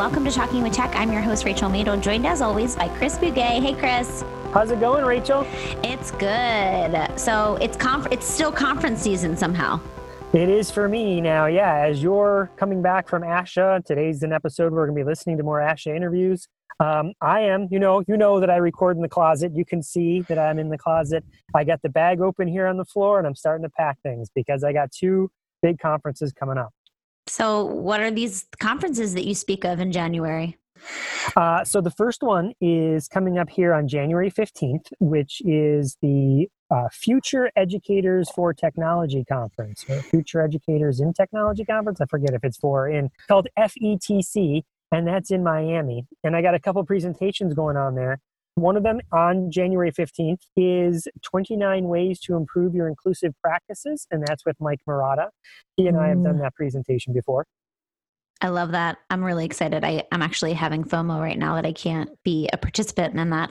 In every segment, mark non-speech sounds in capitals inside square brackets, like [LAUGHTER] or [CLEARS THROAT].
welcome to Talking with Tech. I'm your host, Rachel Madel, joined as always by Chris Bugaj. Hey, Chris. How's it going, Rachel? It's good. So it's conf- it's still conference season somehow. It is for me now, yeah. As you're coming back from ASHA, today's an episode we're going to be listening to more ASHA interviews. Um, I am, you know, you know that I record in the closet. You can see that I'm in the closet. I got the bag open here on the floor, and I'm starting to pack things because I got two big conferences coming up. So, what are these conferences that you speak of in January? Uh, so the first one is coming up here on January 15th, which is the uh, Future Educators for Technology Conference, or Future Educators in Technology Conference. I forget if it's for in called FETC, and that's in Miami. And I got a couple presentations going on there. One of them on January 15th is 29 ways to improve your inclusive practices, and that's with Mike Marotta. He and mm. I have done mm. that presentation before. I love that. I'm really excited. I, I'm actually having FOMO right now that I can't be a participant in that.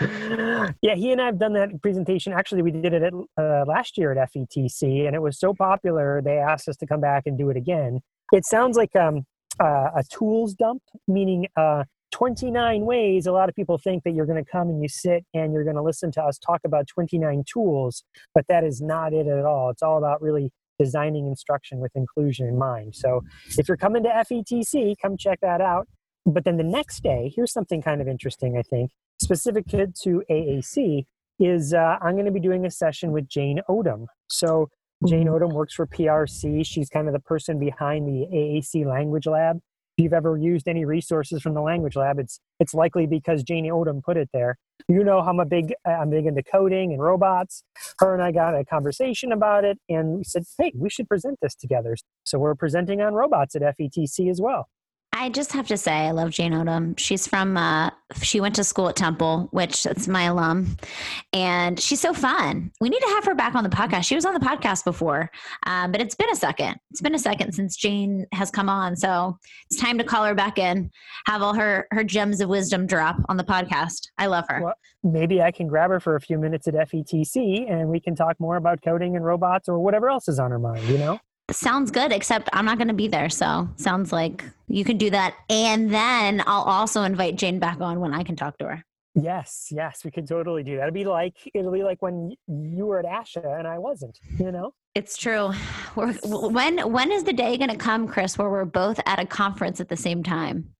[GASPS] Yeah, he and I have done that presentation. Actually, we did it at, uh, last year at FETC, and it was so popular they asked us to come back and do it again. It sounds like um, uh, a tools dump, meaning uh, 29 ways. A lot of people think that you're going to come and you sit and you're going to listen to us talk about 29 tools, but that is not it at all. It's all about really designing instruction with inclusion in mind. So if you're coming to FETC, come check that out. But then the next day, here's something kind of interesting, I think, specific to, AAC, is uh, I'm going to be doing a session with Jane Odom. So Jane mm-hmm. Odom works for PRC. She's kind of the person behind the AAC Language Lab you've ever used any resources from the language lab, it's it's likely because Janie Odom put it there. You know how I'm a big I'm big into coding and robots. Her and I got a conversation about it, and we said, hey, we should present this together. So we're presenting on robots at FETC as well. I just have to say, I love Jane Odom. She's from, uh, she went to school at Temple, which that's my alum, and she's so fun. We need to have her back on the podcast. She was on the podcast before, um, but it's been a second. It's been a second since Jane has come on, so it's time to call her back in, have all her her gems of wisdom drop on the podcast. I love her. Well, maybe I can grab her for a few minutes at FETC, and we can talk more about coding and robots or whatever else is on her mind. You know sounds good, except I'm not going to be there. So sounds like you can do that. And then I'll also invite Jane back on when I can talk to her. Yes, yes, we could totally do that. It'll be like it'll be like when you were at ASHA and I wasn't. You know, it's true. We're, when when is the day going to come, Chris, where we're both at a conference at the same time?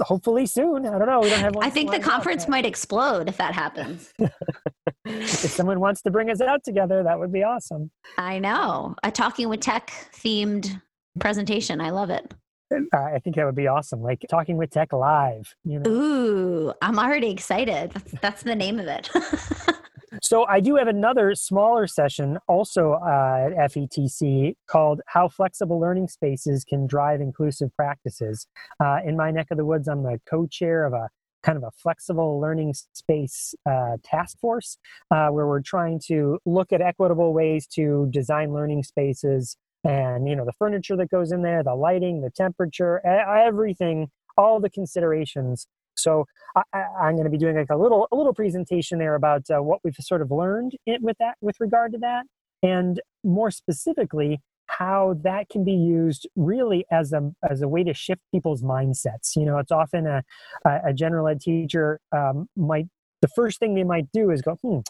Hopefully soon. I don't know. We don't have. I think the conference out, might explode if that happens. [LAUGHS] if someone wants to bring us out together, that would be awesome. I know a talking with tech themed presentation. I love it. Uh, I think that would be awesome. Like talking with tech live. You know? Ooh, I'm already excited. That's, that's the name of it. [LAUGHS] so I do have another smaller session also uh, at FETC called "How Flexible Learning Spaces Can Drive Inclusive Practices." Uh, in my neck of the woods, I'm the co-chair of a kind of a flexible learning space uh, task force uh, where we're trying to look at equitable ways to design learning spaces and you know the furniture that goes in there the lighting the temperature everything all the considerations so I, am going to be doing like a little a little presentation there about uh, what we've sort of learned with that with regard to that and more specifically how that can be used really as a as a way to shift people's mindsets. You know, it's often a a general ed teacher um, might the first thing they might do is go, hmm,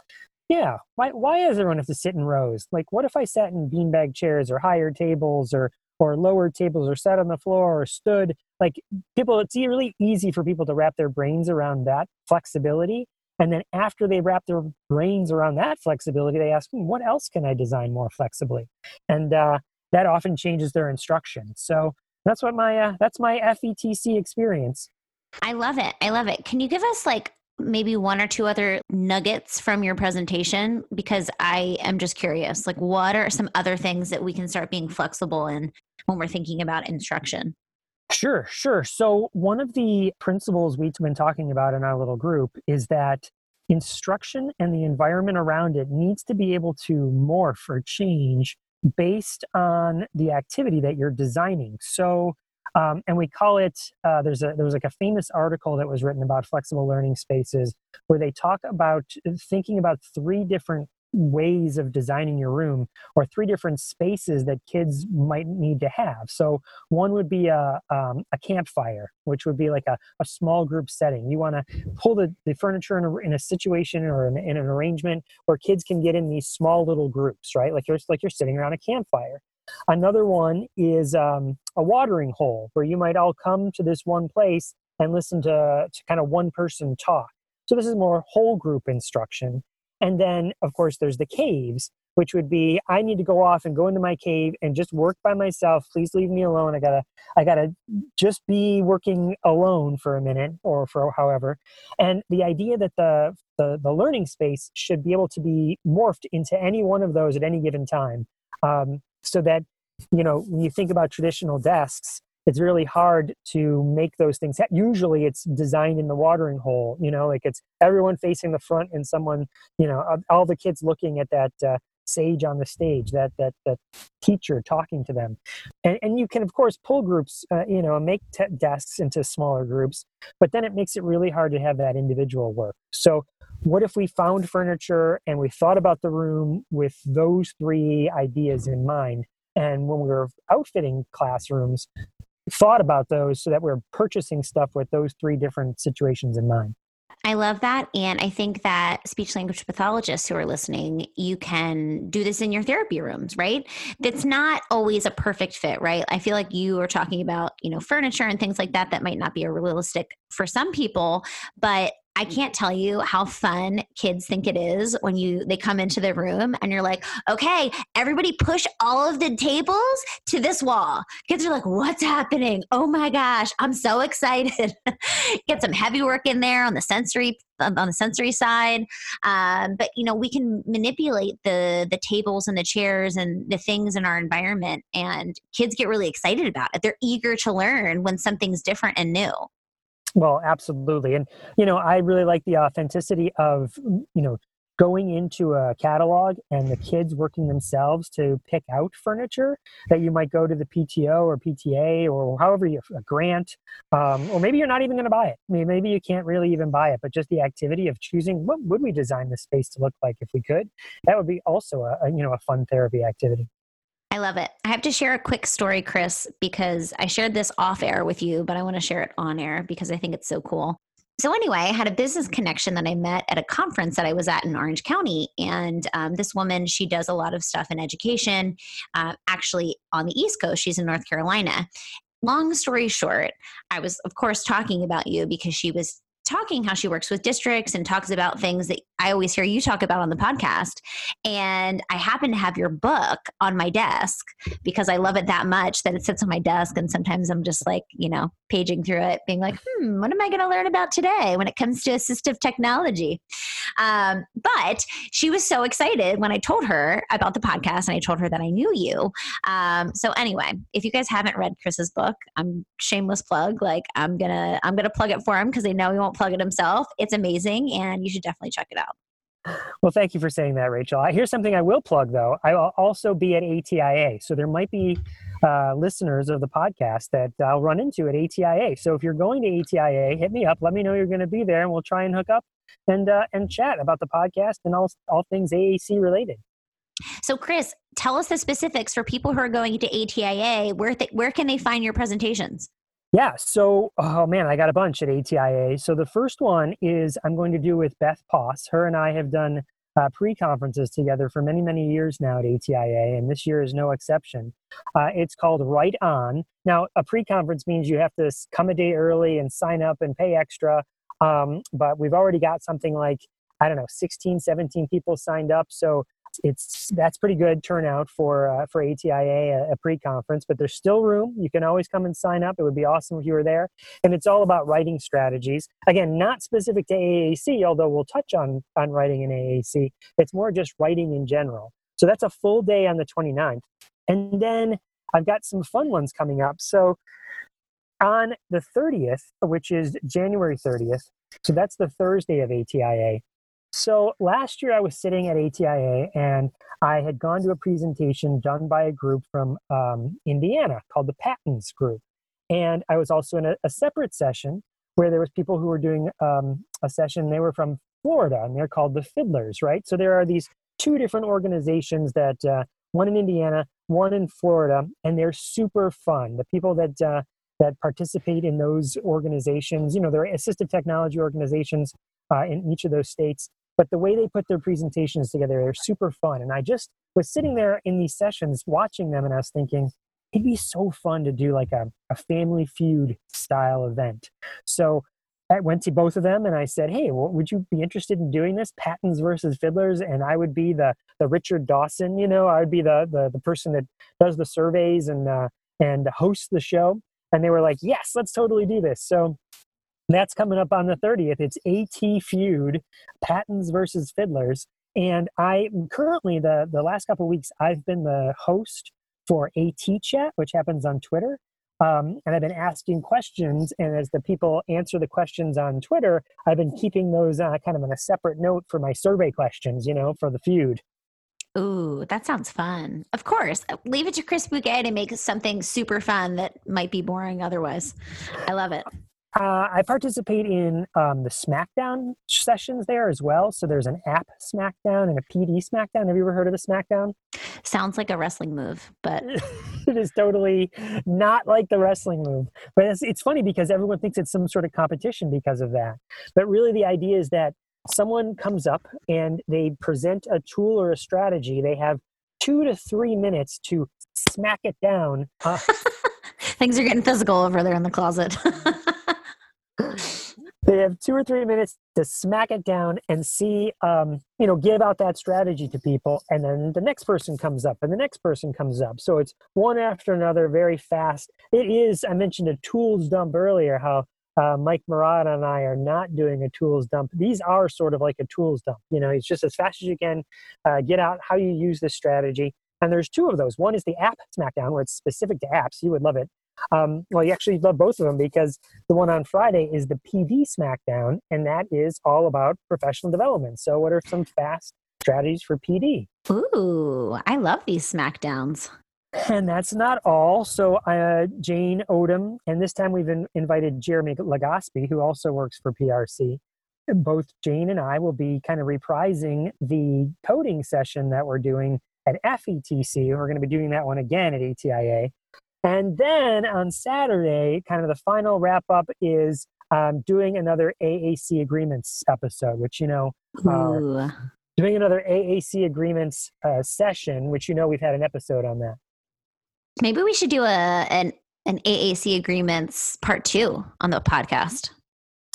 yeah, why why does everyone have to sit in rows? Like, what if I sat in beanbag chairs or higher tables or or lower tables or sat on the floor or stood? Like people, it's really easy for people to wrap their brains around that flexibility. And then after they wrap their brains around that flexibility, they ask, hmm, what else can I design more flexibly? And uh, that often changes their instruction. So that's what my uh, that's my FETC experience. I love it. I love it. Can you give us like maybe one or two other nuggets from your presentation because I am just curious. Like what are some other things that we can start being flexible in when we're thinking about instruction? Sure, sure. So, one of the principles we've been talking about in our little group is that instruction and the environment around it needs to be able to morph or change based on the activity that you're designing. So, um, and we call it. Uh, there's a there was like a famous article that was written about flexible learning spaces where they talk about thinking about three different ways of designing your room or three different spaces that kids might need to have. So one would be a, um, a campfire, which would be like a, a small group setting. You want to pull the, the furniture in a, in a situation or in, in, an arrangement where kids can get in these small little groups, right? Like you're, like you're sitting around a campfire. Another one is um, a watering hole where you might all come to this one place and listen to, to kind of one person talk. So this is more whole group instruction. And then, of course, there's the caves, which would be I need to go off and go into my cave and just work by myself. Please leave me alone. I gotta, I gotta just be working alone for a minute or for however. And the idea that the the, the learning space should be able to be morphed into any one of those at any given time, um, so that you know when you think about traditional desks, it's really hard to make those things usually it's designed in the watering hole you know like it's everyone facing the front and someone you know all the kids looking at that uh, sage on the stage that that that teacher talking to them. And, and you can of course pull groups uh, you know make te- desks into smaller groups but then it makes it really hard to have that individual work. So what if we found furniture and we thought about the room with those three ideas in mind and when we were outfitting classrooms thought about those so that we're purchasing stuff with those three different situations in mind. I love that. And I think that speech language pathologists who are listening, you can do this in your therapy rooms, right? That's not always a perfect fit, right? I feel like you are talking about, you know, furniture and things like that that might not be a realistic for some people, but I can't tell you how fun kids think it is when you they come into the room and you're like, "Okay, everybody push all of the tables to this wall." Kids are like, "What's happening? Oh my gosh, I'm so [LAUGHS] excited." Get some heavy work in there on the sensory on the sensory side. Um, but you know, we can manipulate the the tables and the chairs and the things in our environment and kids get really excited about it. They're eager to learn when something's different and new. Well, absolutely. And, you know, I really like the authenticity of, mm, you know, going into a catalog and the kids working themselves to pick out furniture that you might go to the PTO or PTA or however you a grant, um, or maybe you're not even going to buy it. I mean, maybe you can't really even buy it, but just the activity of choosing what would we design this space to look like if we could, that would be also a, a you know a fun therapy activity. I love it. I have to share a quick story, Chris, because I shared this off air with you, but I want to share it on air because I think it's so cool. So, anyway, I had a business connection that I met at a conference that I was at in Orange County. And um, this woman, she does a lot of stuff in education, uh, actually on the East Coast. She's in North Carolina. Long story short, I was, of course, talking about you because she was talking how she works with districts and talks about things that I always hear you talk about on the podcast. And I happen to have your book on my desk because I love it that much that it sits on my desk. And sometimes I'm just like, you know, paging through it, being like, hmm, what am I going to learn about today when it comes to assistive technology? Um, but she was so excited when I told her about the podcast and I told her that I knew you. Um, so anyway, if you guys haven't read Chris's book, I'm shameless plug. Like I'm gonna I'm gonna plug it for him because I know he won't plug it himself. It's amazing, and you should definitely check it out. Well, thank you for saying that, Rachel. Here's something I will plug, though. I will also be at ATIA. So there might be uh, listeners of the podcast that I'll run into at ATIA. So if you're going to ATIA, hit me up. Let me know you're going to be there, and we'll try and hook up and uh, and chat about the podcast and all all things AAC related. So, Chris, tell us the specifics for people who are going to ATIA. Where th- where can they find your presentations? Yeah, so oh man, I got a bunch at ATIA. So the first one is I'm going to do with Beth Poss. Her and I have done uh, pre-conferences together for many many years now at ATIA, and this year is no exception. Uh, it's called Right On. Now, a pre-conference means you have to come a day early and sign up and pay extra. Um, but we've already got something like I don't know, 16, 17 people signed up. So it's that's pretty good turnout for uh, for ATIA a, a pre-conference. But there's still room. You can always come and sign up. It would be awesome if you were there. And it's all about writing strategies. Again, not specific to AAC, although we'll touch on on writing in AAC. It's more just writing in general. So that's a full day on the 29th. And then I've got some fun ones coming up. So on the 30th, which is January 30th, so that's the Thursday of ATIA, so last year I was sitting at ATIA and I had gone to a presentation done by a group from um, Indiana called the PATINS Group. And I was also in a, a separate session where there was people who were doing um, a session. They were from Florida and they're called the FDLRS, right? So there are these two different organizations that uh, one in Indiana, one in Florida, and they're super fun. The people that uh, that participate in those organizations, you know, they're assistive technology organizations uh, in each of those states. But the way they put their presentations together, they're super fun. And I just was sitting there in these sessions watching them, and I was thinking, it'd be so fun to do like a, a family feud style event. So I went to both of them and I said, "Hey, well, would you be interested in doing this, PATINS versus FDLRS?" And I would be the the Richard Dawson, you know, I would be the the, the person that does the surveys and uh, and hosts the show. And they were like, "Yes, let's totally do this." So that's coming up on the 30th. It's AT Feud, PATINS versus FDLRS, and I currently the the last couple weeks I've been the host for AT Chat, which happens on Twitter. Um, and I've been asking questions, and as the people answer the questions on Twitter, I've been keeping those uh, kind of on a separate note for my survey questions, you know, for the feud. Ooh, that sounds fun. Of course. Uh, leave it to Chris Bugaj to make something super fun that might be boring otherwise. I love it. Uh, I participate in um, the SmackDown sessions there as well. So there's an app SmackDown and a PD SmackDown. Have you ever heard of a SmackDown? Sounds like a wrestling move, but [LAUGHS] it is totally not like the wrestling move. But it's, it's funny because everyone thinks it's some sort of competition because of that. But really, the idea is that someone comes up and they present a tool or a strategy. They have two to three minutes to smack it down. Uh, [LAUGHS] Things are getting physical over there in the closet. [LAUGHS] they have two or three minutes to smack it down and see um, you know give out that strategy to people and then the next person comes up and the next person comes up so it's one after another very fast it is i mentioned a tools dump earlier how uh, Mike Marotta and I are not doing a tools dump. These are sort of like a tools dump. You know, it's just as fast as you can uh, get out how you use this strategy. And there's two of those. One is the app SmackDown, where it's specific to apps. You would love it. Um, well, you actually love both of them because the one on Friday is the PD SmackDown, and that is all about professional development. So, what are some fast strategies for PD? Ooh, I love these SmackDowns. And that's not all. So, uh, Jane Odom, and this time we've in, invited Jeremy Legaspi, who also works for PRC. Both Jane and I will be kind of reprising the coding session that we're doing at FETC. We're going to be doing that one again at ATIA. And then on Saturday, kind of the final wrap up is um, doing another AAC agreements episode, which, you know, uh, doing another AAC agreements uh, session, which, you know, we've had an episode on that. Maybe we should do a an, an AAC agreements part two on the podcast.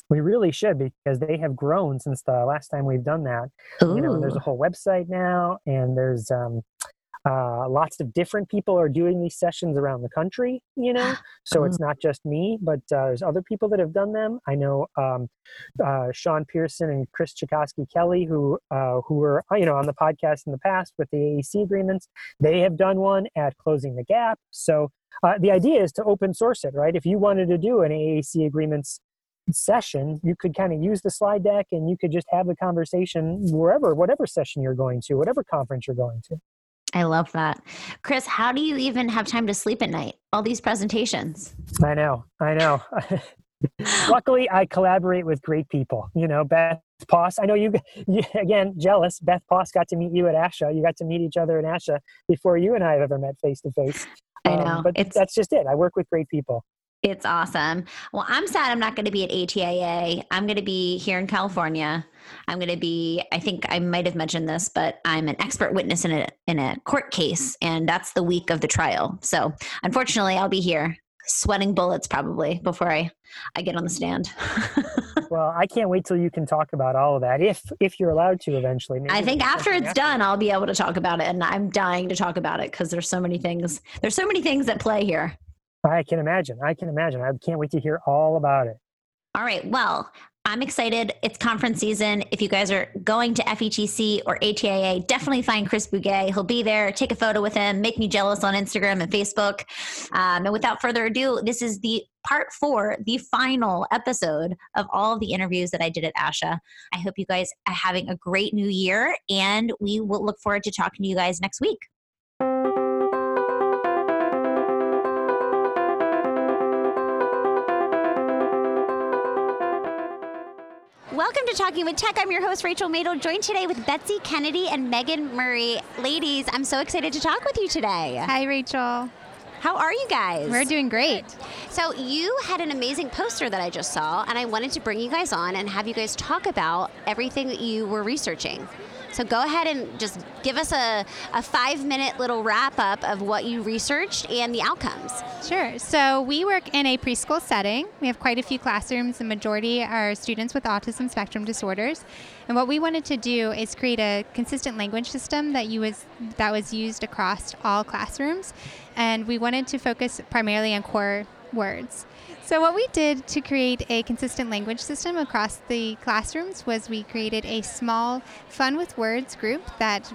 We really should because they have grown since the last time we've done that. Ooh. You know, there's a whole website now, and there's um, uh, lots of different people are doing these sessions around the country, you know, [SIGHS] so it's not just me, but uh, there's other people that have done them. I know um, uh, Sean Pearson and Chris Chakosky Kelly, who uh, who were you know on the podcast in the past with the AAC agreements. They have done one at Closing the Gap. So uh, the idea is to open source it, right? If you wanted to do an AAC agreements session, you could kind of use the slide deck and you could just have the conversation wherever, whatever session you're going to, whatever conference you're going to. I love that. Chris, how do you even have time to sleep at night? All these presentations. I know. I know. [LAUGHS] Luckily, I collaborate with great people. You know, Beth Poss. I know you, [LAUGHS] you, again, jealous. Beth Poss got to meet you at ASHA. You got to meet each other at ASHA before you and I have ever met face to face. I know. Um, but it's, that's just it. I work with great people. It's awesome. Well, I'm sad I'm not going to be at ATIA. I'm going to be here in California. I'm going to be I think I might have mentioned this, but I'm an expert witness in a in a court case and that's the week of the trial. So, unfortunately, I'll be here sweating bullets probably before I I get on the stand. [LAUGHS] well, I can't wait till you can talk about all of that if if you're allowed to eventually. Maybe I think after it's after. done, I'll be able to talk about it and I'm dying to talk about it cuz there's so many things. There's so many things at play here. I can imagine. I can imagine. I can't wait to hear all about it. All right. Well, I'm excited. It's conference season. If you guys are going to FETC or ATIA, definitely find Chris Bugaj. He'll be there. Take a photo with him. Make me jealous on Instagram and Facebook. Um, and without further ado, this is the part four, the final episode of all of the interviews that I did at ASHA. I hope you guys are having a great new year, and we will look forward to talking to you guys next week. Welcome to Talking with Tech. I'm your host, Rachel Madel, joined today with Betsy Kennedy and Megan Murray. Ladies, I'm so excited to talk with you today. Hi, Rachel. How are you guys? We're doing great. So, you had an amazing poster that I just saw, and I wanted to bring you guys on and have you guys talk about everything that you were researching. So go ahead and just give us a, a five minute little wrap up of what you researched and the outcomes. Sure. So we work in a preschool setting. We have quite a few classrooms. The majority are students with autism spectrum disorders. And what we wanted to do is create a consistent language system that you was that was used across all classrooms. And we wanted to focus primarily on core words. So, what we did to create a consistent language system across the classrooms was we created a small Fun with Words group that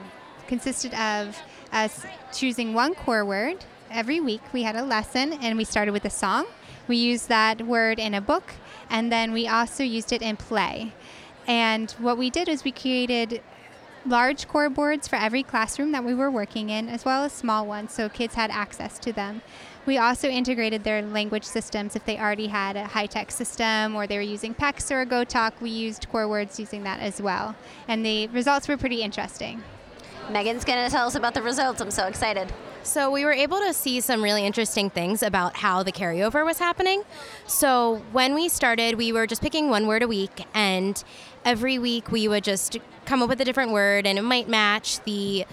consisted of us choosing one core word. Every week we had a lesson and we started with a song. We used that word in a book and then we also used it in play. And what we did is we created large core boards for every classroom that we were working in, as well as small ones, so kids had access to them. We also integrated their language systems if they already had a high tech system or they were using PECS or GoTalk. We used Core Words using that as well. And the results were pretty interesting. Megan's going to tell us about the results. I'm so excited. So, we were able to see some really interesting things about how the carryover was happening. So, when we started, we were just picking one word a week, and every week we would just come up with a different word, and it might match the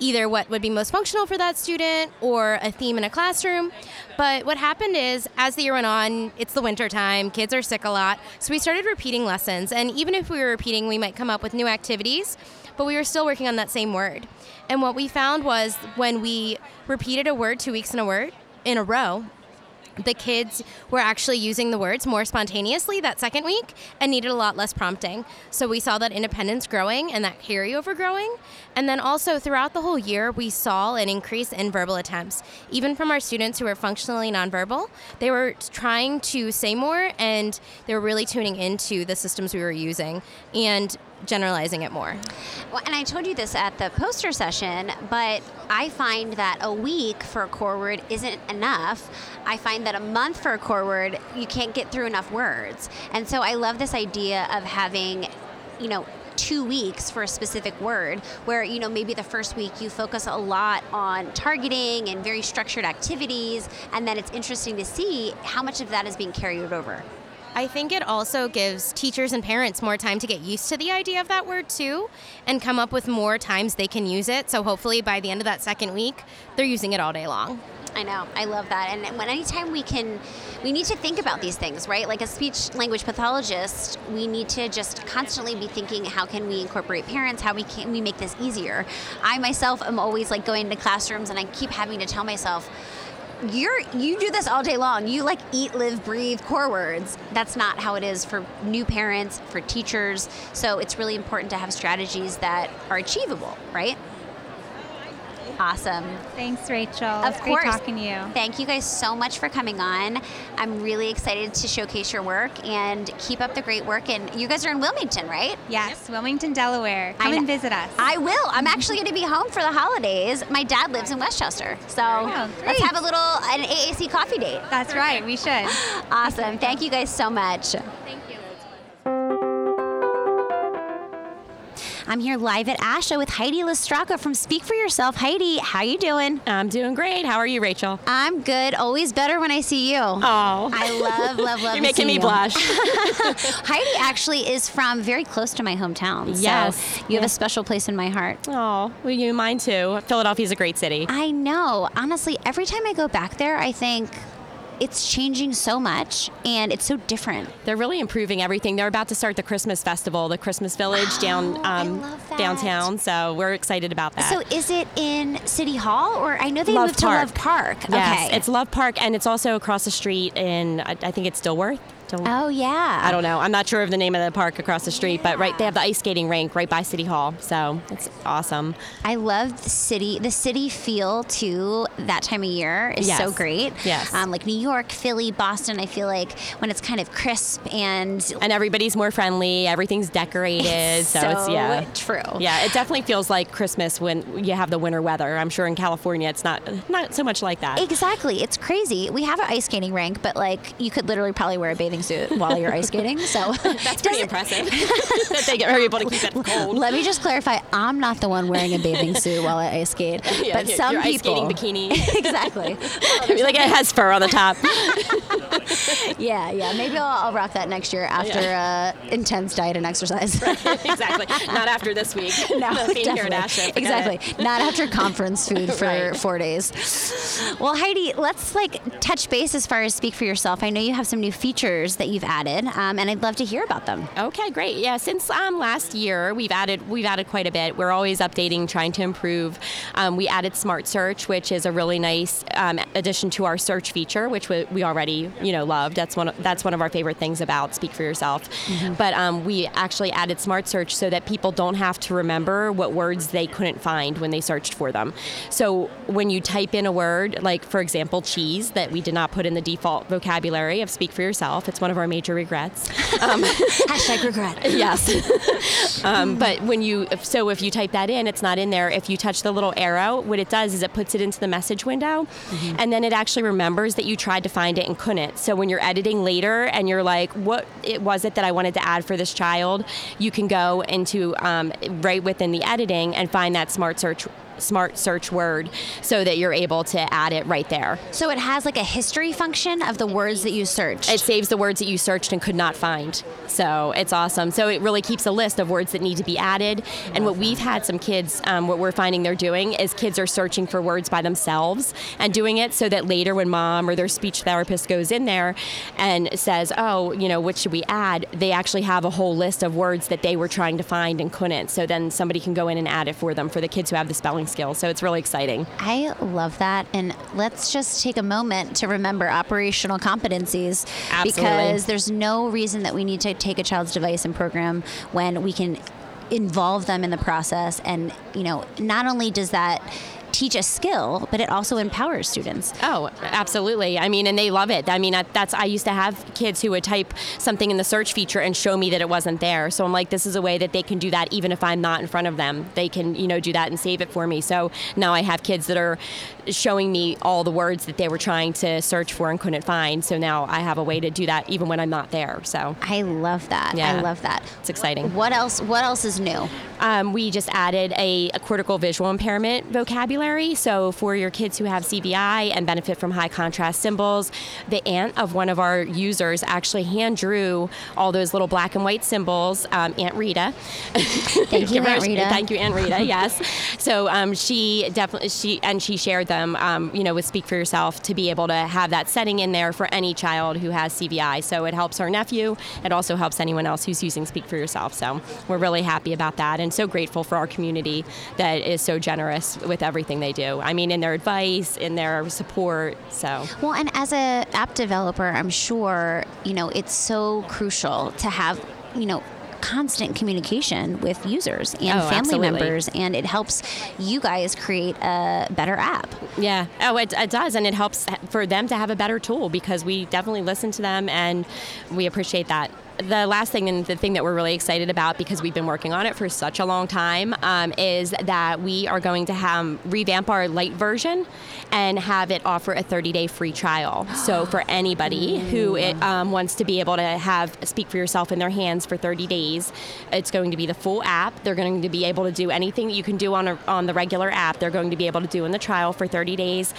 either what would be most functional for that student or a theme in a classroom. But what happened is, as the year went on, it's the winter time, kids are sick a lot, so we started repeating lessons. And even if we were repeating, we might come up with new activities, but we were still working on that same word. And what we found was when we repeated a word two weeks in a word in a row, the kids were actually using the words more spontaneously that second week and needed a lot less prompting. So we saw that independence growing and that carryover growing. And then also throughout the whole year, we saw an increase in verbal attempts. Even from our students who were functionally nonverbal, they were trying to say more and they were really tuning into the systems we were using. And generalizing it more. Well, and I told you this at the poster session, but I find that a week for a core word isn't enough. I find that a month for a core word, you can't get through enough words. And so I love this idea of having, you know, two weeks for a specific word where you know maybe the first week you focus a lot on targeting and very structured activities and then it's interesting to see how much of that is being carried over I think it also gives teachers and parents more time to get used to the idea of that word too and come up with more times they can use it. So hopefully by the end of that second week, they're using it all day long. I know. I love that. And when anytime we can, we need to think about these things, right? Like a speech language pathologist, we need to just constantly be thinking, how can we incorporate parents? How we can we make this easier? I myself am always like going to classrooms, and I keep having to tell myself, you're you do this all day long. You like eat, live, breathe core words. That's not how it is for new parents, for teachers. So it's really important to have strategies that are achievable, right? Awesome. Thanks, Rachel. Of it's course. great talking to you. Thank you guys so much for coming on. I'm really excited to showcase your work and keep up the great work. And you guys are in Wilmington, right? Yes, Wilmington, Delaware. Come kn- and visit us. I will. I'm actually going to be home for the holidays. My dad lives in Westchester. So oh, let's have a little an AAC coffee date. That's right, we should. [GASPS] Awesome. Thank you guys so much. Thank I'm here live at ASHA with Heidi LoStracco from Speak for Yourself. Heidi, how you doing? I'm doing great. How are you, Rachel? I'm good. Always better when I see you. Oh, I love, love, love. [LAUGHS] you're making me you. blush. [LAUGHS] [LAUGHS] Heidi actually is from very close to my hometown. so Yes. you have a special place in my heart. oh, well, you mine too. Philadelphia's a great city. I know. Honestly, every time I go back there, I think it's changing so much and it's so different. They're really improving everything. They're about to start the Christmas festival, the Christmas Village [GASPS] down Oh, I um, downtown. So we're excited about that. So is it in City Hall or I know they Love moved Park. to Love Park. yes, okay. it's Love Park, and it's also across the street in I, I think it's Dilworth. Dil- Oh yeah. I don't know. I'm not sure of the name of the park across the street, but right, they have the ice skating rink right by City Hall. So it's awesome. I love the city. The city feel too that time of year is so great. Yes. Um, like New York, Philly, Boston. I feel like when it's kind of crisp and And everybody's more friendly. Everything's decorated. so, so it's yeah. true. Yeah, it definitely feels like Christmas when you have the winter weather. I'm sure in California it's not not so much like that. Exactly. It's crazy. We have an ice skating rink, but like you could literally probably wear a bathing bathing suit while you're ice skating. So [LAUGHS] [LAUGHS] That's pretty impressive [LAUGHS] that they able to keep it cold. Let me just clarify: I'm not the one wearing a bathing suit while I ice skate, Yeah, but some your ice people. skating bikini. exactly. like it has fur on the top. Yeah, yeah. Maybe I'll, I'll rock that next year after uh, intense diet and exercise. exactly. Not after this week. No, Being here at definitely. Exactly. Not after conference food for Right. four days. Well, Heidi, let's like touch base as far as speak for yourself. I know you have some new features that you've added, um, and I'd love to hear about them. Okay, great. Yeah, since um, last year, we've added we've added quite a bit. We're always updating, trying to improve. Um, we added Smart Search, which is a really nice um, addition to our search feature, which we, we already you know loved. That's one of, that's one of our favorite things about Speak for Yourself. But um, we actually added Smart Search so that people don't have to remember what words they couldn't find when they searched for them. So when you type in a word, like for example, cheese, that we did not put in the default vocabulary of Speak for Yourself, it's one of our major regrets. [LAUGHS] Hashtag regret. [LAUGHS] Yes. [LAUGHS] um, but when you, if- so if you type that in, it's not in there. If you touch the little arrow, what it does is it puts it into the message window, and then it actually remembers that you tried to find it and couldn't. So when you're editing later and you're like, what it was it that I wanted to add for this child, you can go into um, right within the editing and find that smart search smart search word so that you're able to add it right there. So it has like a history function of the words that you searched. It saves the words that you searched and could not find. So it's awesome. So it really keeps a list of words that need to be added. And what we've had some kids, um, what we're finding they're doing is kids are searching for words by themselves and doing it so that later when mom or their speech therapist goes in there and says, oh, you know, what should we add? They actually have a whole list of words that they were trying to find and couldn't. So then somebody can go in and add it for them for the kids who have the spelling skills. So it's really exciting. I love that. And let's just take a moment to remember operational competencies Absolutely. because there's no reason that we need to take a child's device and program when we can involve them in the process. And, you know, not only does that teach a skill, but it also empowers students. Oh, absolutely. I mean, and they love it. I mean, that- that's I used to have kids who would type something in the search feature and show me that it wasn't there. So I'm like, this is a way that they can do that even if I'm not in front of them. They can, you know, do that and save it for me. So now I have kids that are showing me all the words that they were trying to search for and couldn't find. So now I have a way to do that even when I'm not there. So I love that. I love that. it's exciting. What else? What else is new? Um, we just added a, a cortical visual impairment vocabulary. So for your kids who have CVI and benefit from high contrast symbols, the aunt of one of our users actually hand drew all those little black and white symbols. Um, aunt Rita. Thank you, [LAUGHS] her Aunt Rita. Thank you, Aunt Rita. [LAUGHS] Yes. so um, she definitely she and she shared them. Um, you know, with Speak for Yourself to be able to have that setting in there for any child who has CVI. So it helps our nephew. It also helps anyone else who's using Speak for Yourself. So we're really happy about that and so grateful for our community that is so generous with everything they do. I mean, in their advice, in their support. So Well, and as a app developer, I'm sure you know it's so crucial to have you know constant communication with users and Oh, family absolutely. members, and it helps you guys create a better app. Yeah. Oh, it, it does, and it helps for them to have a better tool because we definitely listen to them and we appreciate that. The last thing and the thing that we're really excited about because we've been working on it for such a long time um, is that we are going to have revamp our light version and have it offer a 30-day free trial. So [GASPS] for anybody who it, um, wants to be able to have Speak for Yourself in their hands for 30 days, it's going to be the full app. They're going to be able to do anything that you can do on a, on the regular app. They're going to be able to do in the trial for 30 days.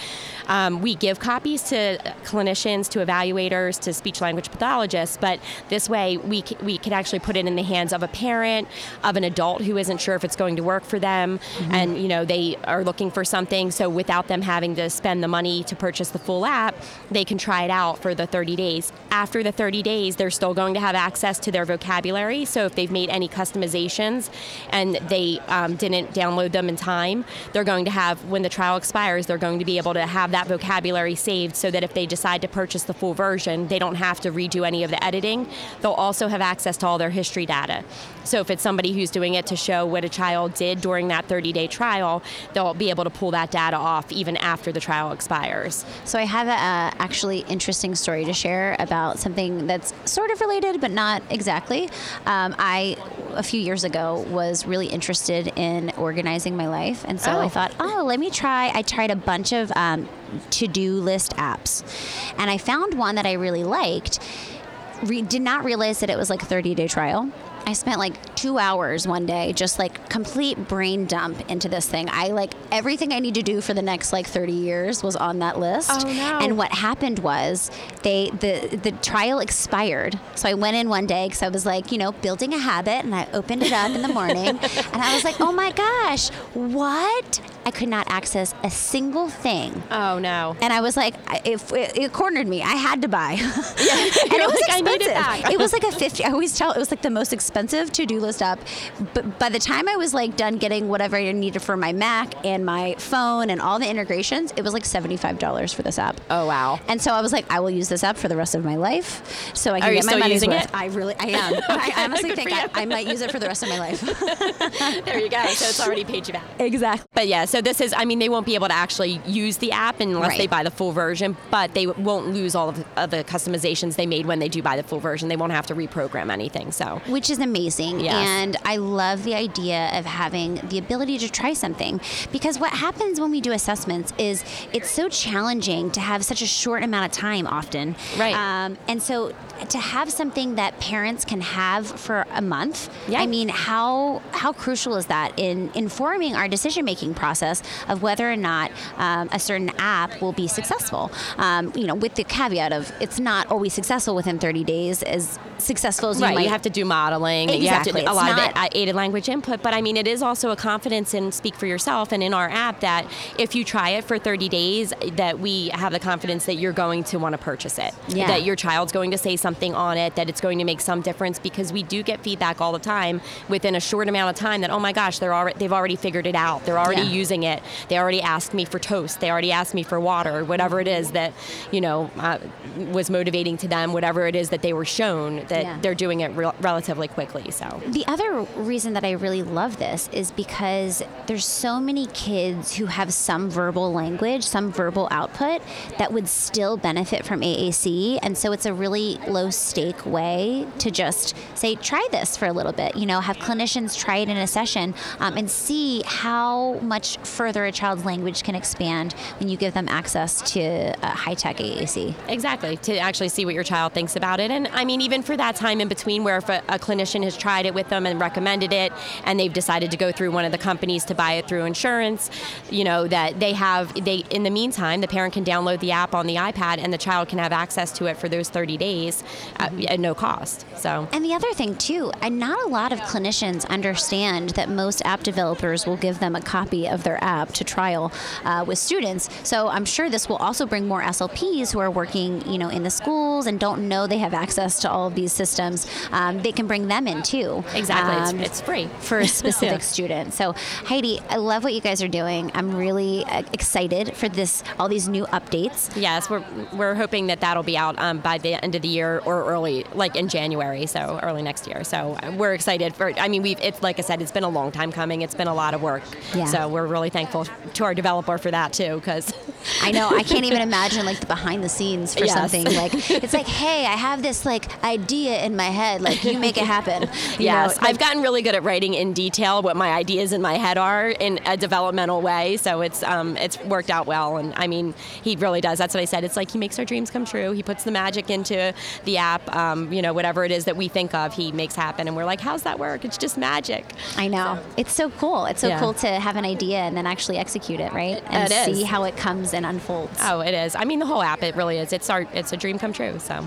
Um, we give copies to clinicians, to evaluators, to speech language pathologists, but this way we c- we can actually put it in the hands of a parent, of an adult who isn't sure if it's going to work for them, and you know they are looking for something. So without them having to spend the money to purchase the full app, they can try it out for the 30 days. After the 30 days, they're still going to have access to their vocabulary. So if they've made any customizations and they um, didn't download them in time, they're going to have when the trial expires, they're going to be able to have that vocabulary saved so that if they decide to purchase the full version, they don't have to redo any of the editing. They'll also have access to all their history data. So if it's somebody who's doing it to show what a child did during that 30 day trial, they'll be able to pull that data off even after the trial expires. So I have a uh, actually interesting story to share about something that's sort of related, but not exactly. Um, I a few years ago was really interested in organizing my life, and so Oh. I thought, oh, let me try. I tried a bunch of um, to-do list apps, and I found one that I really liked re- did not realize that it was like a 30 day trial. I spent like two hours one day, just like complete brain dump into this thing. I like everything I need to do for the next like 30 years was on that list. Oh, no. And what happened was they the the trial expired. So I went in one day because I was like, you know, building a habit, and I opened it up in the morning, [LAUGHS] and I was like, oh my gosh, what? I could not access a single thing. Oh no. And I was like, if it, it cornered me, I had to buy. [LAUGHS] Yeah, and it was like, "I need it expensive. back." It was like a fifty. I always tell it was like the most expensive to-do list app. But by the time I was like done getting whatever I needed for my Mac and my phone and all the integrations, it was like seventy-five dollars for this app. Oh wow. And so I was like, I will use this app for the rest of my life, so I can Are get my money's worth. it? I really, I am. [LAUGHS] I honestly think I. I might use it for the rest of my [LAUGHS] life. There you go. So it's already paid you back. [LAUGHS] exactly. But yeah, so this is, I mean, they won't be able to actually use the app unless they buy the full version, but they won't lose all of the, of the customizations they made when they do buy the full version. They won't have to reprogram anything. So which is amazing. Yes. And I love the idea of having the ability to try something because what happens when we do assessments is it's so challenging to have such a short amount of time often. Right. Um, and so to have something that parents can have for a month, Yeah. I mean, how how crucial is that in informing our decision making process of whether or not um, a certain app will be successful? Um, you know, with the caveat of it's not always successful within 30 days, as successful as you right, might you have to do modeling. You have to Exactly. A lot not- of uh, aided language input. But I mean, it is also a confidence in speak for yourself. And in our app, that if you try it for 30 days, that we have the confidence that you're going to want to purchase it. Yeah. That your child's going to say something on it. That it's going to make some difference because we do get feedback all the time within a short amount of time that oh my gosh, they're already they've already figured it out. They're already Yeah. using it. They already asked me for toast. They already asked me for water. Whatever it is that you know uh, was motivating to them. Whatever it is that they were shown that Yeah. they're doing it rel relatively quickly. So The other reason that I really love this is because there's so many kids who have some verbal language, some verbal output that would still benefit from AAC. And so it's a really low stake way to just say, try this for a little bit. You know, have clinicians try it in a session um, and see how much further a child's language can expand when you give them access to uh, high tech AAC. Exactly, to actually see what your child thinks about it. And I mean, even for that time in between where if a, a clinician has tried it with them and recommended it, and they've decided to go through one of the companies to buy it through insurance, you know, that they have, they in the meantime, the parent can download the app on the iPad and the child can have access to it for those 30 days at, at no cost. So. And the other thing too, and not a lot of clinicians understand that most app developers will give them a copy of their app to trial uh, with students. So I'm sure this will also bring more SLPs who are working, you know, in the schools and don't know they have access to all of these systems. Um, they can bring them in too. Exactly, um, it's, it's free. [LAUGHS] for a [LAUGHS] specific Yeah. student. So Heidi, I love what you guys are doing. I'm really uh, excited for this, all these new updates. Yes, we're, we're hoping that that'll be out um, by the end of the year or early, like in January, so early next year. So uh, we're excited for. I mean, we've it's like I said, it's been a long time coming. It's been a lot of work. Yeah. So we're really thankful to our developer for that too, because I know. I can't even [LAUGHS] imagine like the behind the scenes for Yes. something. Like it's like, hey, I have this like idea in my head. Like you make it happen. You yes, I've gotten really good at writing in detail what my ideas in my head are in a developmental way. So it's um, it's worked out well, and I mean, he really does. That's what I said. It's like he makes our dreams come true. He puts the magic into the app. Um, you know, whatever it is that we think of, he makes happen, and we're like, how's that work? It's just magic. I know. It's so cool. It's so Yeah. cool to have an idea and then actually execute it, right? And It see how it comes and unfolds. Oh, it is. I mean, the whole app. It really is. It's our. It's a dream come true. So,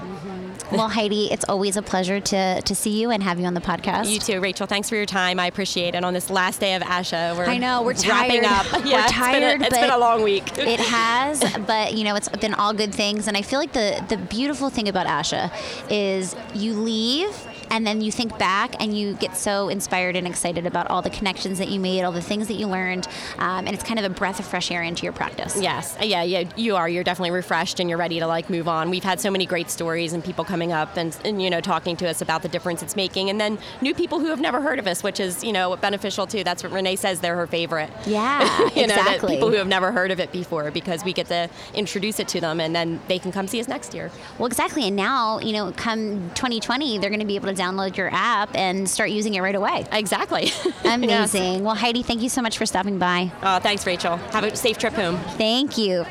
Well, Heidi, it's always a pleasure to to see you and have you on the podcast. You too, Rachel. Thanks for your time. I appreciate it. On this last day of Asha, we're I know, we're wrapping tired. up. [LAUGHS] We're Yeah, tired, It's been a, it's been a long week. [LAUGHS] It has, [LAUGHS] but you know, it's been all good things. And I feel like the the beautiful thing about Asha is you leave and then you think back and you get so inspired and excited about all the connections that you made, all the things that you learned, um, and it's kind of a breath of fresh air into your practice. Yes, yeah, yeah, you are. You're definitely refreshed and you're ready to like move on. We've had so many great stories and people coming up and, and you know talking to us about the difference it's making, and then new people who have never heard of us, which is you know beneficial too. That's what Renee says. They're her favorite. Yeah, [LAUGHS] you know, exactly. people who have never heard of it before because we get to introduce it to them, and then they can come see us next year. Well, exactly. And now, you know, come 2020, they're going to be able to download your app and start using it right away. Exactly. [LAUGHS] Amazing. Well, Heidi, thank you so much for stopping by. Uh, thanks, Rachel. Have a safe trip home. Thank you.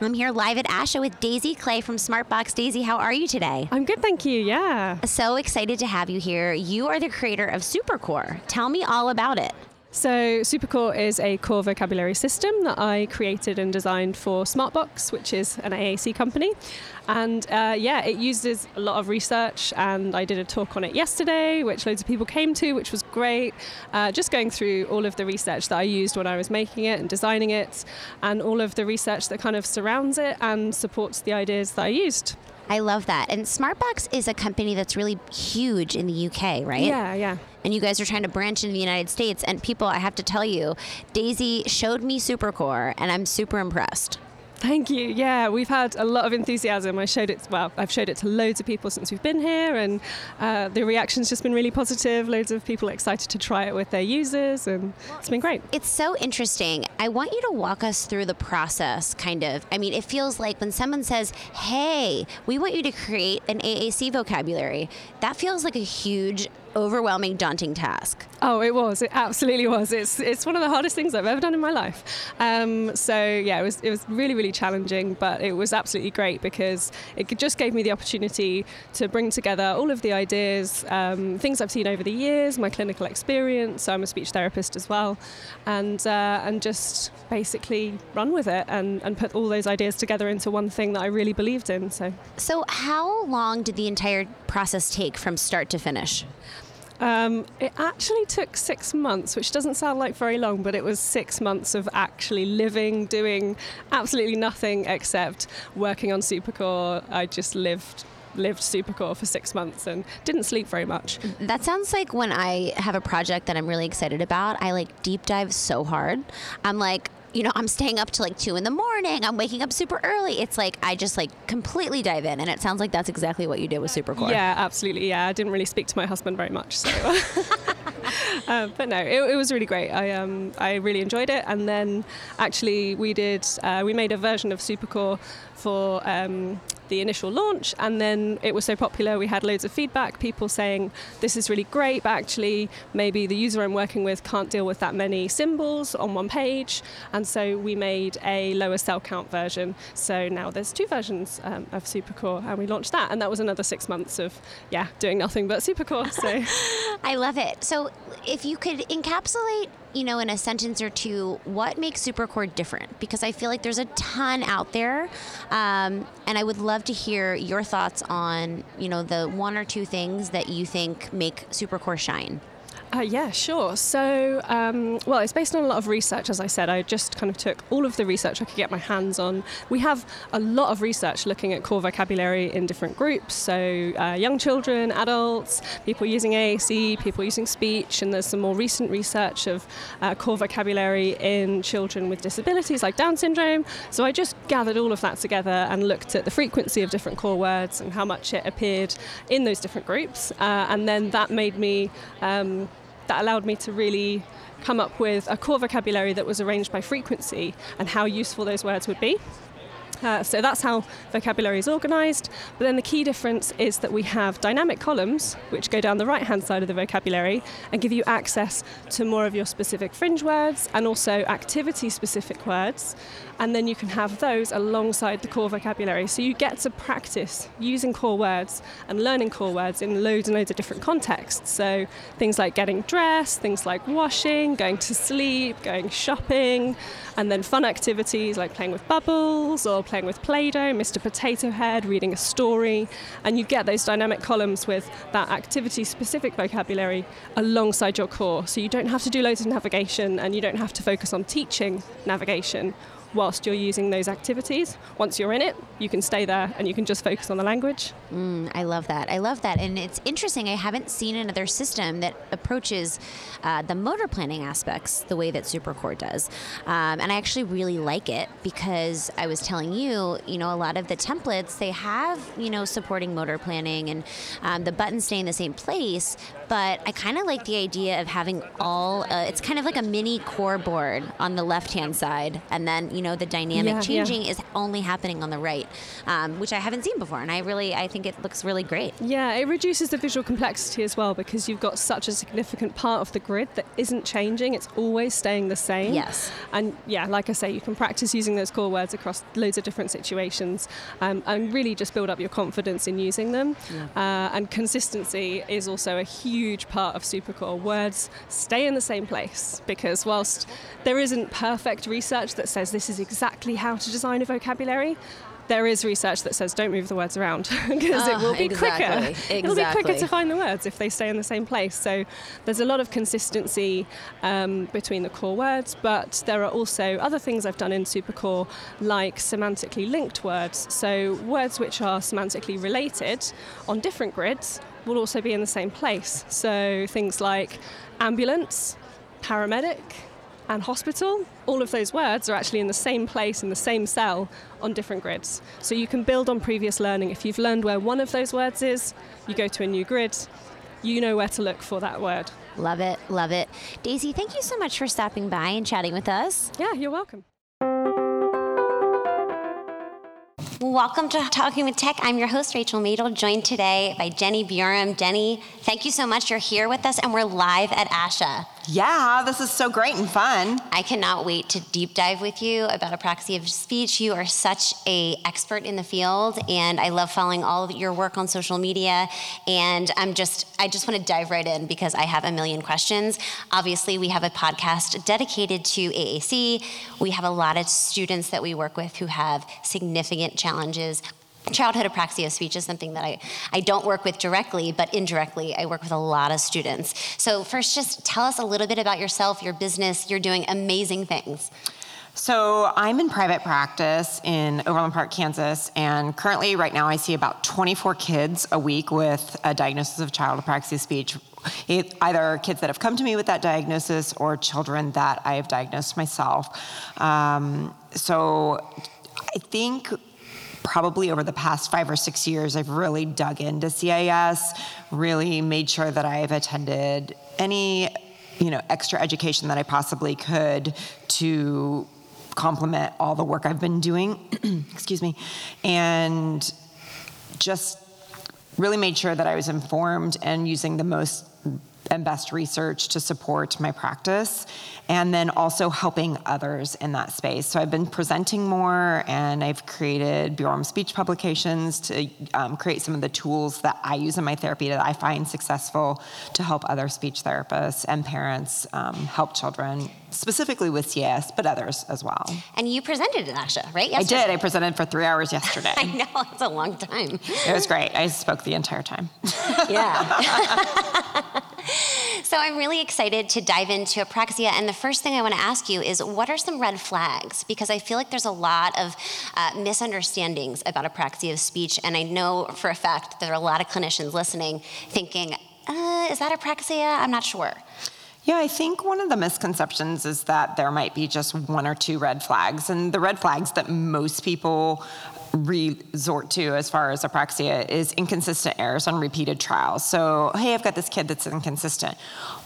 I'm here live at ASHA with Daisy Clay from Smartbox. Daisy, how are you today? I'm good, thank you. Yeah. So excited to have you here. You are the creator of SuperCore. Tell me all about it. So, SuperCore is a core vocabulary system that I created and designed for Smartbox, which is an AAC company. And uh, yeah, it uses a lot of research, and I did a talk on it yesterday, which loads of people came to, which was great. Uh, just going through all of the research that I used when I was making it and designing it, and all of the research that kind of surrounds it and supports the ideas that I used. I love that. And Smartbox is a company that's really huge in the UK, right? Yeah, yeah. And you guys are trying to branch into the United States. And people, I have to tell you, Daisy showed me SuperCore, and I'm super impressed. Thank you. Yeah, we've had a lot of enthusiasm. I showed it. Well, I've showed it to loads of people since we've been here, and uh, the reaction's just been really positive. Loads of people excited to try it with their users, and it's been great. It's so interesting. I want you to walk us through the process, kind of. I mean, it feels like when someone says, "Hey, we want you to create an AAC vocabulary," that feels like a huge overwhelming, daunting task. Oh, it was. It absolutely was. It's it's one of the hardest things I've ever done in my life. Um, so yeah, it was it was really really challenging, but it was absolutely great because it just gave me the opportunity to bring together all of the ideas, um, things I've seen over the years, my clinical experience. So I'm a speech therapist as well, and uh, and just basically run with it and, and put all those ideas together into one thing that I really believed in. So so how long did the entire process take from start to finish? Um, it actually took six months, which doesn't sound like very long, but it was six months of actually living, doing absolutely nothing except working on Supercore. I just lived lived Supercore for six months and didn't sleep very much. That sounds like when I have a project that I'm really excited about, I like deep dive so hard. I'm like, you know, I'm staying up to like two in the morning. I'm waking up super early. It's like I just like completely dive in, and it sounds like that's exactly what you did with Supercore. Yeah, absolutely. Yeah, I didn't really speak to my husband very much, so. [LAUGHS] [LAUGHS] uh, but no, it, it, was really great. I um, I really enjoyed it, and then actually we did uh, we made a version of Supercore for um, the initial launch, and then it was so popular, we had loads of feedback, people saying, This is really great, but actually, maybe the user I'm working with can't deal with that many symbols on one page. And so we made a lower cell count version. So now there's two versions um, of Supercore, and we launched that. And that was another six months of, yeah, doing nothing but Supercore. So [LAUGHS] I love it. So if you could encapsulate you know, in a sentence or two, what makes SuperCore different? Because I feel like there's a ton out there, um, and I would love to hear your thoughts on, you know, the one or two things that you think make SuperCore shine. Uh, yeah, sure. So, um, well, it's based on a lot of research, as I said. I just kind of took all of the research I could get my hands on. We have a lot of research looking at core vocabulary in different groups. So, uh, young children, adults, people using AAC, people using speech, and there's some more recent research of uh, core vocabulary in children with disabilities like Down syndrome. So, I just gathered all of that together and looked at the frequency of different core words and how much it appeared in those different groups. Uh, and then that made me um, that allowed me to really come up with a core vocabulary that was arranged by frequency and how useful those words would be. Uh, so that's how vocabulary is organised. But then the key difference is that we have dynamic columns, which go down the right hand side of the vocabulary and give you access to more of your specific fringe words and also activity specific words and then you can have those alongside the core vocabulary. So you get to practice using core words and learning core words in loads and loads of different contexts. So things like getting dressed, things like washing, going to sleep, going shopping, and then fun activities like playing with bubbles or playing with Play Doh, Mr. Potato Head, reading a story. And you get those dynamic columns with that activity specific vocabulary alongside your core. So you don't have to do loads of navigation and you don't have to focus on teaching navigation whilst you're using those activities. Once you're in it, you can stay there and you can just focus on the language. Mm, I love that. I love that. And it's interesting. I haven't seen another system that approaches uh, the motor planning aspects the way that SuperCore does. Um, and I actually really like it because I was telling you, you know, a lot of the templates, they have, you know, supporting motor planning and um, the buttons stay in the same place, but I kind of like the idea of having all. Uh, it's kind of like a mini core board on the left hand side, and then you know the dynamic Yeah, changing yeah. is only happening on the right, um, which I haven't seen before, and I really I think it looks really great. Yeah, it reduces the visual complexity as well because you've got such a significant part of the grid that isn't changing, it's always staying the same. Yes. And yeah, like I say, you can practice using those core words across loads of different situations um, and really just build up your confidence in using them. Uh, and consistency is also a huge part of Supercore. Words stay in the same place because whilst there isn't perfect research that says this is exactly how to design a vocabulary, there is research that says don't move the words around [LAUGHS] because it Ah, will be exactly, quicker. [LAUGHS] It'll be quicker to find the words if they stay in the same place. So there's a lot of consistency um, between the core words, but there are also other things I've done in Supercore like semantically linked words. So words which are semantically related on different grids will also be in the same place. So things like ambulance, paramedic, and hospital, all of those words are actually in the same place in the same cell on different grids. So you can build on previous learning. If you've learned where one of those words is, you go to a new grid, you know where to look for that word. Love it, love it. Daisy, thank you so much for stopping by and chatting with us. Yeah, you're welcome. Welcome to Talking with Tech. I'm your host, Rachel Madel, joined today by Jenny Bjorem. Jenny, thank you so much. You're here with us, and we're live at ASHA. Yeah, this is so great and fun. I cannot wait to deep dive with you about apraxia of speech. You are such a expert in the field, and I love following all of your work on social media. And I'm just, I just want to dive right in because I have a million questions. Obviously, we have a podcast dedicated to AAC. We have a lot of students that we work with who have significant challenges childhood apraxia of speech is something that I, I don't work with directly, but indirectly, I work with a lot of students. So, first, just tell us a little bit about yourself, your business. You're doing amazing things. So, I'm in private practice in Overland Park, Kansas, and currently, right now, I see about 24 kids a week with a diagnosis of child apraxia of speech. It, either kids that have come to me with that diagnosis or children that I have diagnosed myself. Um, so, I think probably over the past five or six years, I've really dug into CAS, really made sure that I've attended any, you know, extra education that I possibly could to complement all the work I've been doing. [CLEARS THROAT] Excuse me, and just really made sure that I was informed and using the most and best research to support my practice, and then also helping others in that space. So I've been presenting more, and I've created Bjorem speech publications to um, create some of the tools that I use in my therapy that I find successful to help other speech therapists and parents um, help children, specifically with CAS, but others as well. And you presented at ASHA, right? Yesterday. I did. I presented for three hours yesterday. [LAUGHS] I know, it's a long time. It was great. I spoke the entire time. Yeah. [LAUGHS] [LAUGHS] so I'm really excited to dive into apraxia. And the first thing I want to ask you is what are some red flags? Because I feel like there's a lot of uh, misunderstandings about apraxia of speech. And I know for a fact there are a lot of clinicians listening thinking, uh, is that apraxia? I'm not sure. Yeah, I think one of the misconceptions is that there might be just one or two red flags. And the red flags that most people resort to as far as apraxia is inconsistent errors on repeated trials. So, hey, I've got this kid that's inconsistent.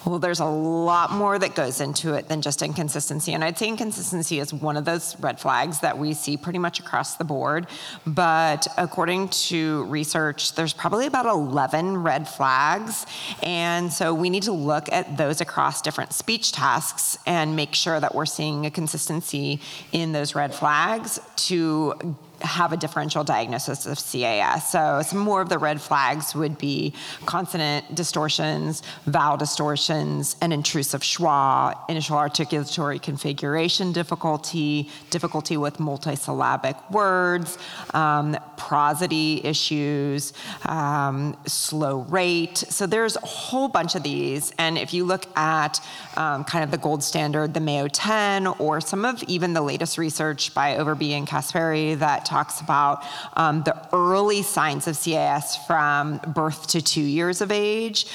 Well, there's a lot more that goes into it than just inconsistency. And I'd say inconsistency is one of those red flags that we see pretty much across the board. But according to research, there's probably about 11 red flags. And so we need to look at those across different speech tasks and make sure that we're seeing a consistency in those red flags to have a differential diagnosis of CAS. So some more of the red flags would be consonant distortions, vowel distortions, an intrusive schwa, initial articulatory configuration difficulty, difficulty with multisyllabic words, um, prosody issues, um, slow rate. So there's a whole bunch of these. And if you look at um, kind of the gold standard, the Mayo 10, or some of even the latest research by Overby and Caspari that talks about um, the early signs of CAS from birth to two years of age.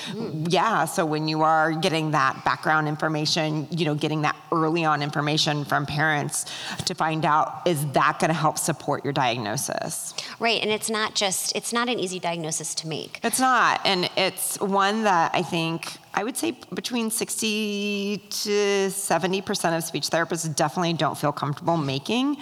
Yeah, so when you are getting that background information, you know, getting that early on information from parents to find out is that going to help support your diagnosis? Right, and it's not just it's not an easy diagnosis to make. It's not, and it's one that I think I would say between 60 to 70% of speech therapists definitely don't feel comfortable making.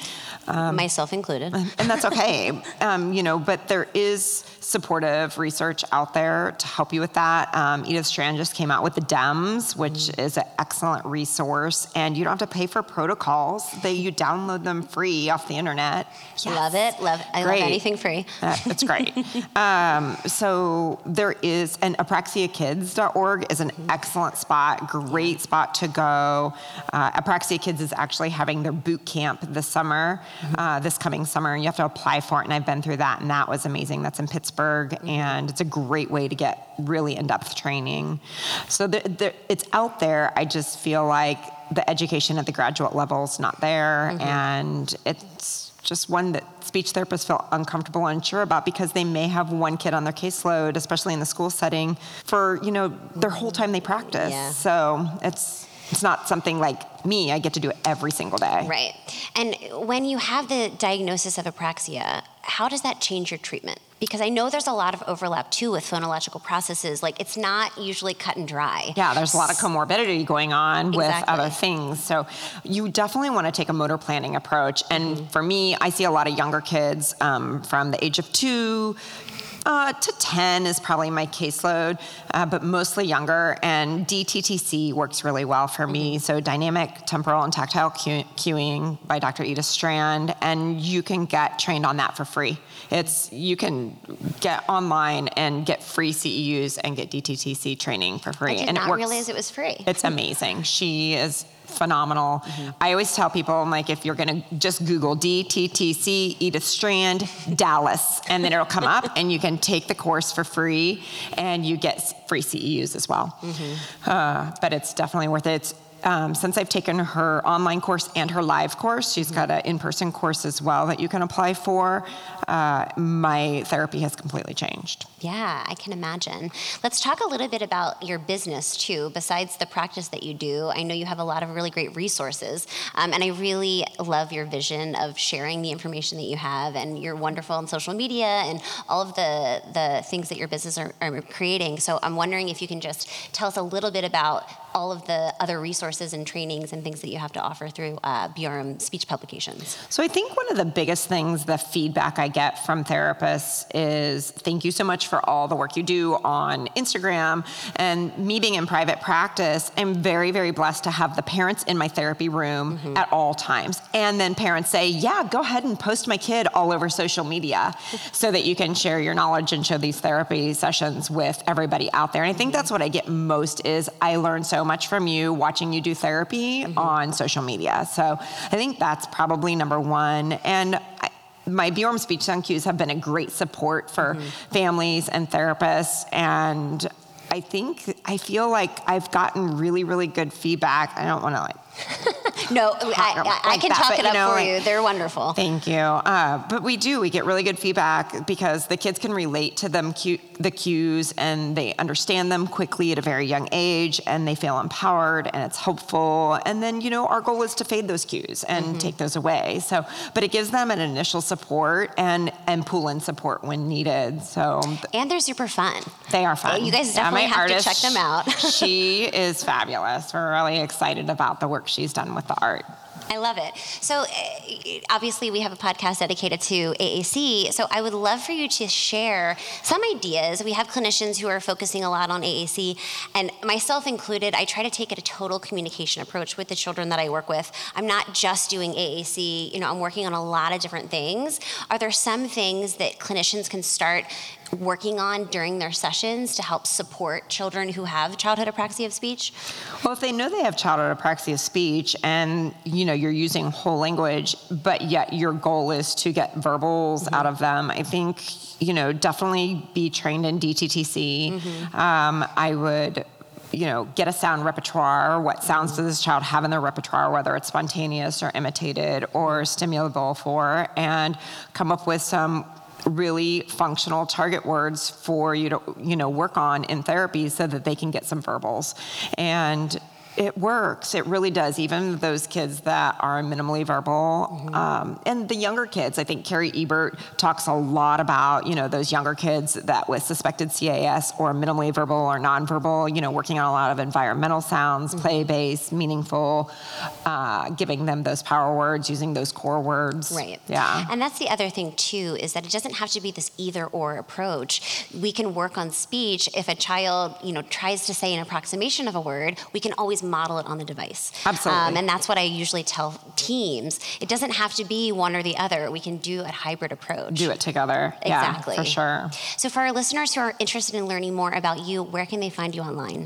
Um, Myself included. and that's okay. [LAUGHS] um, you know, but there is supportive research out there to help you with that. Um, Edith Strand just came out with the DEMSS, which Mm-hmm. is an excellent resource, and you don't have to pay for protocols. They you download them free off the internet. Love it. Love I Great. love anything free. [LAUGHS] Uh, it's great. [LAUGHS] um, so there is, and apraxiakids.org is an excellent spot, great spot to go. Uh, Apraxia Kids is actually having their boot camp this summer, uh, this coming summer, and you have to apply for it. And I've been through that, and that was amazing. That's in Pittsburgh, and it's a great way to get really in-depth training. So the, the, it's out there. I just feel like the education at the graduate level is not there, and it's just one that speech therapists feel uncomfortable and unsure about because they may have one kid on their caseload, especially in the school setting, for you know their whole time they practice. Yeah. So it's it's not something like me. I get to do it every single day. Right. And when you have the diagnosis of apraxia, how does that change your treatment? Because I know there's a lot of overlap too with phonological processes. Like it's not usually cut and dry. Yeah, there's a lot of comorbidity going on with other things. So you definitely want to take a motor planning approach. And Mm-hmm. for me, I see a lot of younger kids um, from the age of two. Uh, to 10 is probably my caseload, uh, but mostly younger. And DTTC works really well for me. So, dynamic temporal and tactile cue- cueing by Dr. Edith Strand, and you can get trained on that for free. It's you can get online and get free CEUs and get DTTC training for free. I did and not it works. realize it was free. It's amazing. She is phenomenal. I always tell people, I'm like, if you're going to just Google DTTC Edith Strand Dallas, and then it'll come up, and you can take the course for free, and you get free CEUs as well. Uh, but it's definitely worth it. It's, um, since I've taken her online course and her live course, she's got an in-person course as well that you can apply for. Uh, my therapy has completely changed. Yeah, I can imagine. Let's talk a little bit about your business too. Besides the practice that you do, I know you have a lot of really great resources, um, and I really love your vision of sharing the information that you have. And you're wonderful on social media and all of the the things that your business are, are creating. So I'm wondering if you can just tell us a little bit about all of the other resources and trainings and things that you have to offer through uh, Bjorem Speech Publications. So I think one of the biggest things, the feedback I get from therapists is thank you so much for all the work you do on Instagram and me being in private practice. I'm very, very blessed to have the parents in my therapy room mm-hmm. at all times. And then parents say, yeah, go ahead and post my kid all over social media [LAUGHS] so that you can share your knowledge and show these therapy sessions with everybody out there. And I think mm-hmm. that's what I get most is I learn so much from you watching you do therapy mm-hmm. on social media. So I think that's probably number one. And I, my Bjorem speech sound cues have been a great support for mm-hmm. families and therapists. And I think I feel like I've gotten really, really good feedback. I don't want to like [LAUGHS] No, I, I, I can that, talk but, it up know, for like- you. They're wonderful. Thank you. Uh, but we do. We get really good feedback because the kids can relate to them cu- the cues and they understand them quickly at a very young age and they feel empowered and it's hopeful. And then you know our goal is to fade those cues and Mm-hmm. take those away. So, but it gives them an initial support and and pull in support when needed. So And they're super fun. they are fun. You guys definitely my have to check them out. she [LAUGHS] is fabulous. We're really excited about the work she's done with the art. I love it. So, uh, obviously, we have a podcast dedicated to AAC. So, I would love for you to share some ideas. We have clinicians who are focusing a lot on AAC, and myself included. I try to take a total communication approach with the children that I work with. I'm not just doing AAC, you know, I'm working on a lot of different things. Are there some things that clinicians can start? Working on during their sessions to help support children who have childhood apraxia of speech? Well, if they know they have childhood apraxia of speech and you know you're using whole language, but yet your goal is to get verbals mm-hmm. out of them, I think you know definitely be trained in DTTC. Mm-hmm. Um, I would you know, get a sound repertoire. What sounds mm-hmm. does this child have in their repertoire, whether it's spontaneous or imitated or stimulable for, and come up with some really functional target words for you to you know work on in therapy so that they can get some verbals. And it works. It really does. Even those kids that are minimally verbal, mm-hmm. um, and the younger kids. I think Carrie Ebert talks a lot about you know those younger kids that with suspected CAS or minimally verbal or nonverbal. You know, working on a lot of environmental sounds, mm-hmm. play-based, meaningful, uh, giving them those power words, using those core words. Right. Yeah. And that's the other thing too is that it doesn't have to be this either-or approach. We can work on speech if a child you know tries to say an approximation of a word. We can always model it on the device. Absolutely. Um, and that's what I usually tell teams. It doesn't have to be one or the other. We can do a hybrid approach. Do it together. Exactly. Yeah, for sure. So for our listeners who are interested in learning more about you, where can they find you online?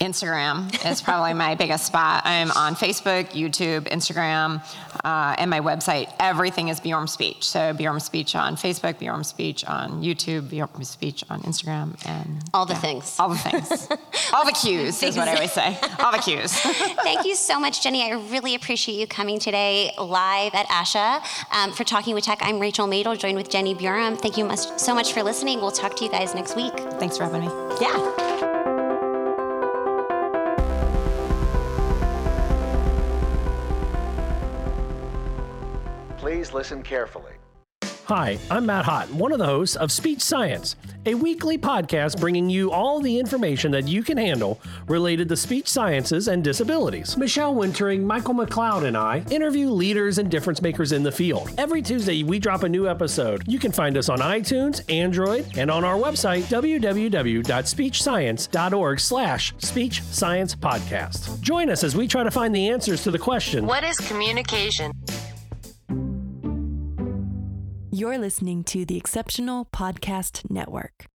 Instagram is probably my biggest spot. I'm on Facebook, YouTube, Instagram, uh, and my website. Everything is Bjorem Speech. So Bjorem Speech on Facebook, Bjorem Speech on YouTube, Bjorem Speech on Instagram, and all the yeah, things. All the things. [LAUGHS] all the cues is what I always say. [LAUGHS] All the cues. Thank you so much, Jenny. I really appreciate you coming today live at ASHA um, for Talking with Tech. I'm Rachel Madel, joined with Jenny Bjorem. Thank you much, so much for listening. We'll talk to you guys next week. Thanks for having me. Yeah. Please listen carefully. Hi, I'm Matt Hott, one of the hosts of Speech Science, a weekly podcast bringing you all the information that you can handle related to speech sciences and disabilities. Michelle Wintering, Michael McLeod, and I interview leaders and difference makers in the field. Every Tuesday, we drop a new episode. You can find us on iTunes, Android, and on our website, www.speechscience.org slash speech science podcast. Join us as we try to find the answers to the question, What is communication? You're listening to the Exceptional Podcast Network.